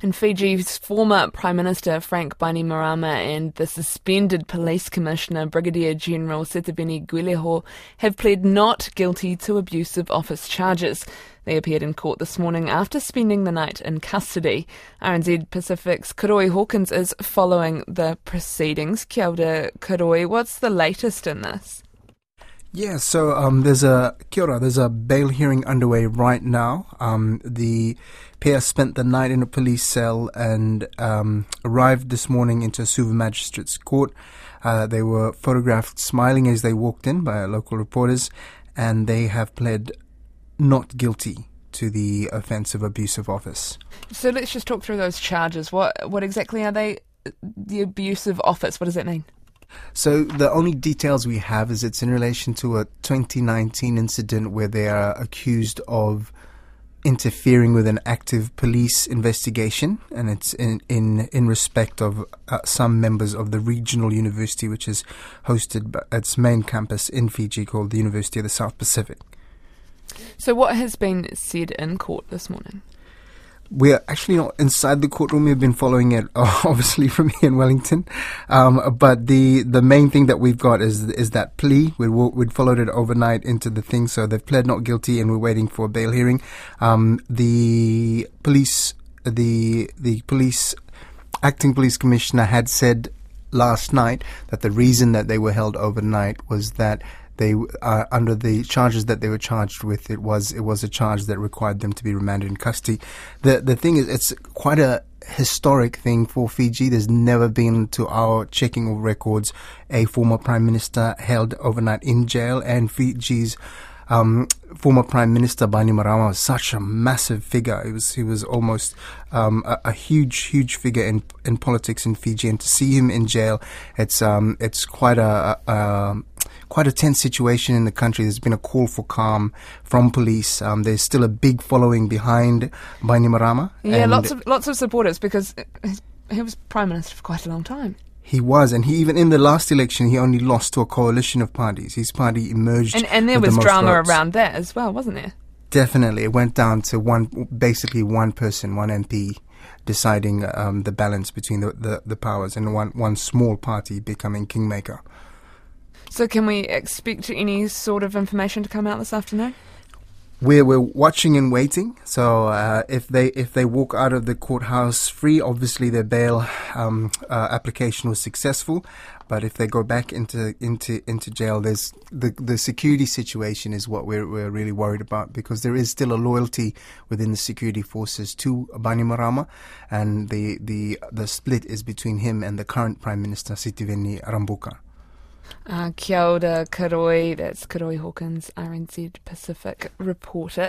And Fiji's former Prime Minister Frank Bainimarama and the suspended Police Commissioner Brigadier General Sitiveni Qiliho have pled not guilty to abuse of office charges. They appeared in court this morning after spending the night in custody. RNZ Pacific's Koroi Hawkins is following the proceedings. Kia ora, Koroi. What's the latest in this? Yeah, so um, there's a kia ora, there's a bail hearing underway right now. Um, the pair spent the night in a police cell and um, arrived this morning into Suva Magistrates Court. Uh, they were photographed smiling as they walked in by local reporters, and they have pled not guilty to the offence of abuse of office. So let's just talk through those charges. What what exactly are they? The abuse of office. What does that mean? So the only details we have is it's in relation to a 2019 incident where they are accused of interfering with an active police investigation, and it's in in in respect of uh, some members of the regional university, which is hosted its main campus in Fiji, called the University of the South Pacific. So, what has been said in court this morning? We're actually not inside the courtroom. We've been following it, obviously, from here in Wellington. Um, but the the main thing that we've got is is that plea. We'd, we'd followed it overnight into the thing, so they've pled not guilty, and we're waiting for a bail hearing. Um, the police, the the police, acting police commissioner had said last night that the reason that they were held overnight was that they uh, under the charges that they were charged with. It was it was a charge that required them to be remanded in custody. The the thing is, it's quite a historic thing for Fiji. There's never been, to our checking of records, a former prime minister held overnight in jail, and Fiji's. Um, former Prime Minister Bainimarama was such a massive figure. He was he was almost um, a, a, huge huge figure in in politics in Fiji, and to see him in jail, it's um, it's quite a, a, quite a tense situation in the country. There's been a call for calm from police. Um, there's still a big following behind Bainimarama. Yeah, lots of lots of supporters because he was prime minister for quite a long time. He was, and he even in the last election, he only lost to a coalition of parties. His party emerged, and, and there was the drama votes. around that as well, wasn't there? Definitely, it went down to one, basically one person, one MP, deciding um, the balance between the, the, the powers, and one one small party becoming kingmaker. So, can we expect any sort of information to come out this afternoon? We're, we're watching and waiting. So uh, if they if they walk out of the courthouse free, obviously their bail um, uh, application was successful. But if they go back into into into jail, there's the the security situation is what we're we're really worried about because there is still a loyalty within the security forces to Bainimarama, and the the the split is between him and the current prime minister Sitiveni Rabuka. Uh, kia ora, Koroi. That's Koroi Hawkins, RNZ Pacific reporter.